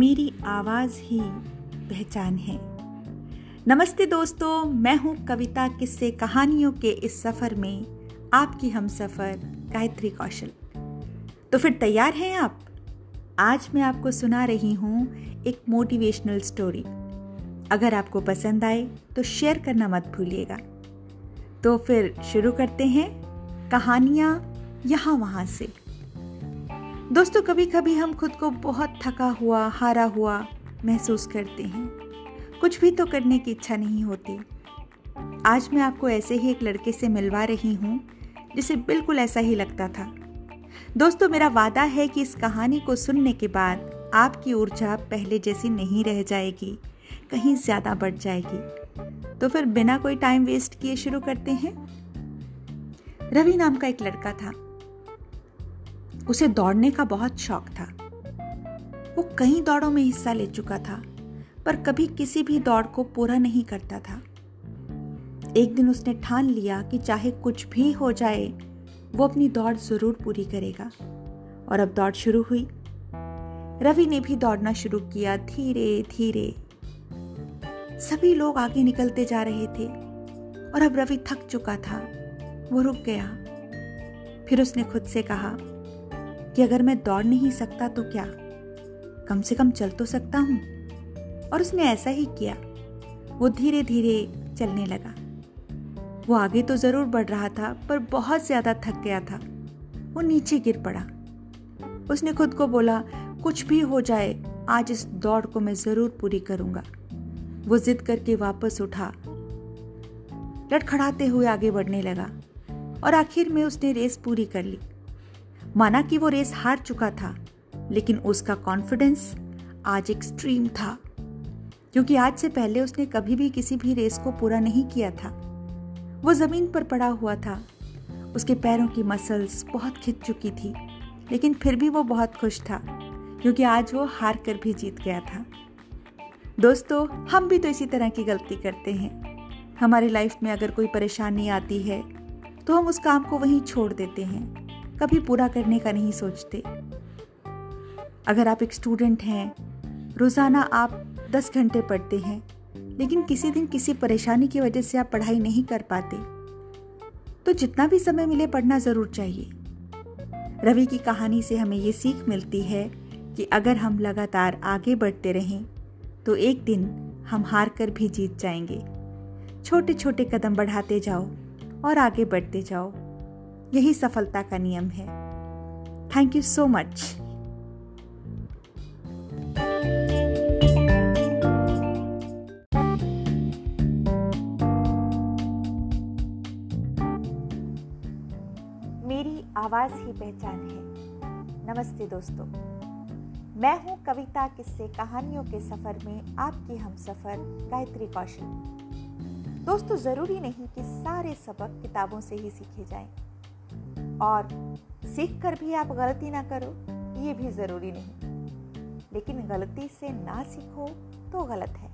मेरी आवाज़ ही पहचान है। नमस्ते दोस्तों, मैं हूँ कविता किस्से कहानियों के इस सफ़र में आपकी हम सफ़र गायत्री कौशल। तो फिर तैयार हैं आप? आज मैं आपको सुना रही हूँ एक मोटिवेशनल स्टोरी अगर आपको पसंद आए तो शेयर करना मत भूलिएगा। तो फिर शुरू करते हैं कहानियाँ यहाँ वहाँ से। दोस्तों कभी कभी हम खुद को बहुत थका हुआ, हारा हुआ महसूस करते हैं। कुछ भी तो करने की इच्छा नहीं होती। आज मैं आपको ऐसे ही एक लड़के से मिलवा रही हूँ, जिसे बिल्कुल ऐसा ही लगता था। दोस्तों, मेरा वादा है कि इस कहानी को सुनने के बाद आपकी ऊर्जा पहले जैसी नहीं रह जाएगी, कहीं ज़्यादा बढ़ जाएगी। तो फिर बिना कोई टाइम वेस्ट किए शुरू करते हैं। रवि नाम का एक लड़का था। उसे दौड़ने का बहुत शौक था। वो कई दौड़ों में हिस्सा ले चुका था, पर कभी किसी भी दौड़ को पूरा नहीं करता था। एक दिन उसने ठान लिया कि चाहे कुछ भी हो जाए, वो अपनी दौड़ ज़रूर पूरी करेगा। और अब दौड़ शुरू हुई। रवि ने भी दौड़ना शुरू किया धीरे धीरे। सभी लोग आगे निकलते जा रहे थे और अब रवि थक चुका था। वो रुक गया। फिर उसने खुद से कहा कि अगर मैं दौड़ नहीं सकता तो क्या? कम से कम चल तो सकता हूँ। और उसने ऐसा ही किया। वो धीरे धीरे चलने लगा। वो आगे तो ज़रूर बढ़ रहा था, पर बहुत ज़्यादा थक गया था। वो नीचे गिर पड़ा। उसने खुद को बोला, कुछ भी हो जाए, आज इस दौड़ को मैं ज़रूर पूरी करूँगा। वो जिद करके वापस उठा। लड़खड़ाते हुए आगे बढ़ने लगा। और आखिर में उसने रेस पूरी कर ली। माना कि वो रेस हार चुका था, लेकिन उसका कॉन्फिडेंस आज एक्सट्रीम था। क्योंकि आज से पहले उसने कभी भी किसी भी रेस को पूरा नहीं किया था। वो ज़मीन पर पड़ा हुआ था। उसके पैरों की मसल्स बहुत खिंच चुकी थी, लेकिन फिर भी वो बहुत खुश था, क्योंकि आज वो हार कर भी जीत गया था। दोस्तों, हम भी तो इसी तरह की गलती करते हैं। हमारी लाइफ में अगर कोई परेशानी आती है तो हम उस काम को वहीं छोड़ देते हैं। कभी पूरा करने का नहीं सोचते। अगर आप एक स्टूडेंट हैं, रोज़ाना आप दस घंटे पढ़ते हैं, लेकिन किसी दिन किसी परेशानी की वजह से आप पढ़ाई नहीं कर पाते तो जितना भी समय मिले पढ़ना ज़रूर चाहिए। रवि की कहानी से हमें ये सीख मिलती है कि अगर हम लगातार आगे बढ़ते रहें तो एक दिन हम हार कर भी जीत जाएँगे। छोटे छोटे कदम बढ़ाते जाओ और आगे बढ़ते जाओ। यही सफलता का नियम है। थैंक यू सो मच मेरी आवाज़ ही पहचान है। नमस्ते दोस्तों। मैं हूँ कविता किस्से कहानियों के सफ़र में आपकी हम सफ़र, गायत्री कौशल। दोस्तों, ज़रूरी नहीं कि सारे सबक किताबों से ही सीखे जाएँ। और सीख कर भी आप गलती ना करो, ये भी ज़रूरी नहीं। लेकिन गलती से ना सीखो तो गलत है।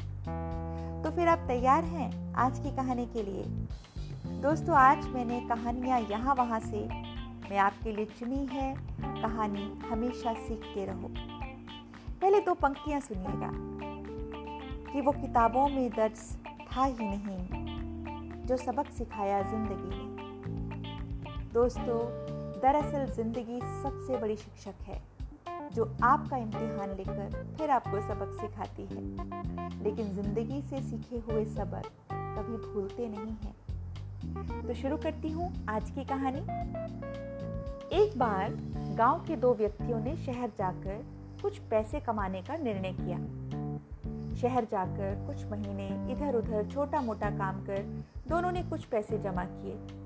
तो फिर आप तैयार हैं आज की कहानी के लिए? दोस्तों, आज मैंने कहानियाँ यहाँ वहाँ से मैं आपके लिए चुनी है। कहानी हमेशा सीखते रहो। पहले दो पंक्तियाँ सुनिएगा। कि वो किताबों में दर्ज था ही नहीं, जो सबक सिखाया ज़िंदगी ने। दोस्तों, दरअसल ज़िंदगी सबसे बड़ी शिक्षक है, जो आपका इम्तिहान लेकर फिर आपको सबक सिखाती है। लेकिन ज़िंदगी से सीखे हुए सबक कभी भूलते नहीं हैं। तो शुरू करती हूँ आज की कहानी। एक बार गाँव के दो व्यक्तियों ने शहर जाकर कुछ पैसे कमाने का निर्णय किया। शहर जाकर कुछ महीने इधर उधर छोटा मोटा काम कर दोनों ने कुछ पैसे जमा किए।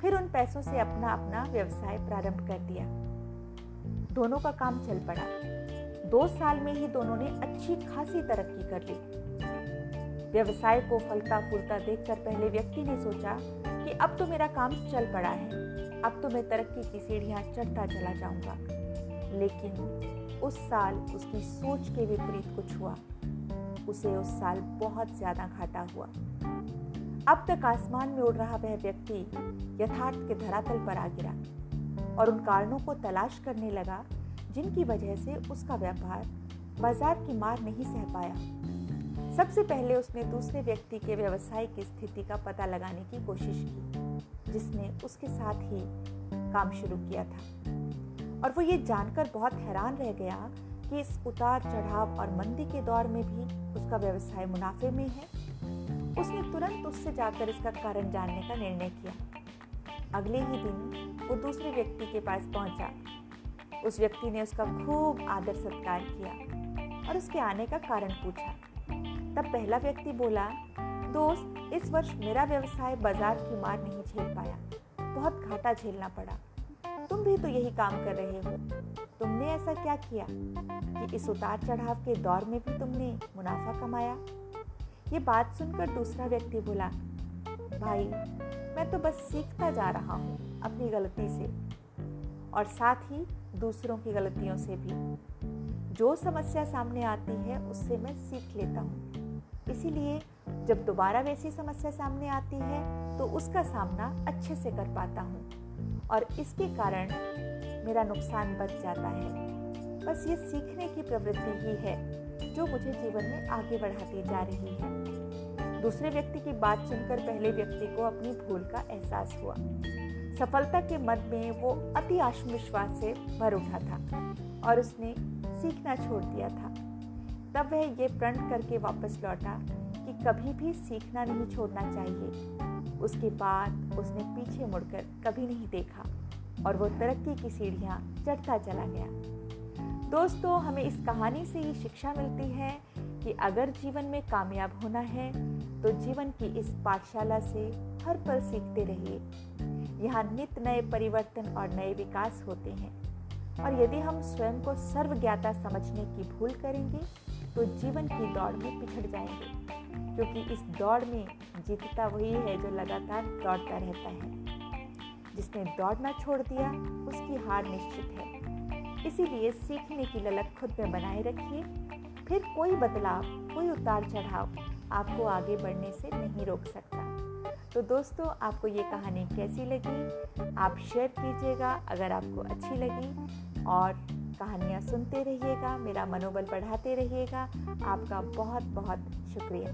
फिर उन पैसों से अपना अपना व्यवसाय प्रारंभ कर दिया। दोनों का काम चल पड़ा। दो साल में ही दोनों ने अच्छी खासी तरक्की कर ली। व्यवसाय को फलता फूलता देखकर पहले व्यक्ति ने सोचा कि अब तो मेरा काम चल पड़ा है, अब तो मैं तरक्की की सीढ़ियाँ चढ़ता चला जाऊँगा। लेकिन उस साल उसकी सोच के विपरीत कुछ हुआ। उसे उस साल बहुत ज़्यादा घाटा हुआ। अब तक आसमान में उड़ रहा वह व्यक्ति यथार्थ के धरातल पर आ गिरा और उन कारणों को तलाश करने लगा, जिनकी वजह से उसका व्यापार बाज़ार की मार नहीं सह पाया। सबसे पहले उसने दूसरे व्यक्ति के व्यवसाय की स्थिति का पता लगाने की कोशिश की, जिसने उसके साथ ही काम शुरू किया था। और वो ये जानकर बहुत हैरान रह गया कि इस उतार चढ़ाव और मंदी के दौर में भी उसका व्यवसाय मुनाफे में है। उसने तुरंत उससे जाकर इसका कारण जानने का निर्णय किया। अगले ही दिन वो दूसरे व्यक्ति के पास पहुँचा। उस व्यक्ति ने उसका खूब आदर सत्कार किया और उसके आने का कारण पूछा। तब पहला व्यक्ति बोला, दोस्त, इस वर्ष मेरा व्यवसाय बाज़ार की मार नहीं झेल पाया। बहुत घाटा झेलना पड़ा। तुम भी तो यही काम कर रहे हो। तुमने ऐसा क्या किया कि इस उतार चढ़ाव के दौर में भी तुमने मुनाफा कमाया? ये बात सुनकर दूसरा व्यक्ति बोला, भाई, मैं तो बस सीखता जा रहा हूँ अपनी गलती से और साथ ही दूसरों की गलतियों से भी। जो समस्या सामने आती है उससे मैं सीख लेता हूँ। इसीलिए जब दोबारा वैसी समस्या सामने आती है तो उसका सामना अच्छे से कर पाता हूँ और इसके कारण मेरा नुकसान बच जाता है। बस ये सीखने की प्रवृत्ति ही है। जो मुझे जीवन में आगे बढ़ाती जा रही है। दूसरे व्यक्ति की बात सुनकर पहले व्यक्ति को अपनी भूल का एहसास हुआ। सफलता के मद में वो अति आत्मविश्वास से भर उठा था और उसने सीखना छोड़ दिया था। तब वह ये प्रण करके वापस लौटा कि कभी भी सीखना नहीं छोड़ना चाहिए। उसके बाद उसने पीछे मुड़कर कभी नहीं देखा और वो तरक्की की सीढ़ियाँ चढ़ता चला गया। दोस्तों, हमें इस कहानी से ये शिक्षा मिलती है कि अगर जीवन में कामयाब होना है तो जीवन की इस पाठशाला से हर पल सीखते रहिए। यहाँ नित नए परिवर्तन और नए विकास होते हैं। और यदि हम स्वयं को सर्वज्ञाता समझने की भूल करेंगे तो जीवन की दौड़ में पिछड़ जाएँगे। क्योंकि इस दौड़ में जीतता वही है जो लगातार दौड़ता रहता है। जिसने दौड़ना छोड़ दिया, उसकी हार निश्चित है। इसीलिए सीखने की ललक खुद में बनाए रखिए। फिर कोई बदलाव, कोई उतार चढ़ाव आपको आगे बढ़ने से नहीं रोक सकता। तो दोस्तों, आपको ये कहानी कैसी लगी? आप शेयर कीजिएगा अगर आपको अच्छी लगी। और कहानियाँ सुनते रहिएगा, मेरा मनोबल बढ़ाते रहिएगा। आपका बहुत बहुत शुक्रिया।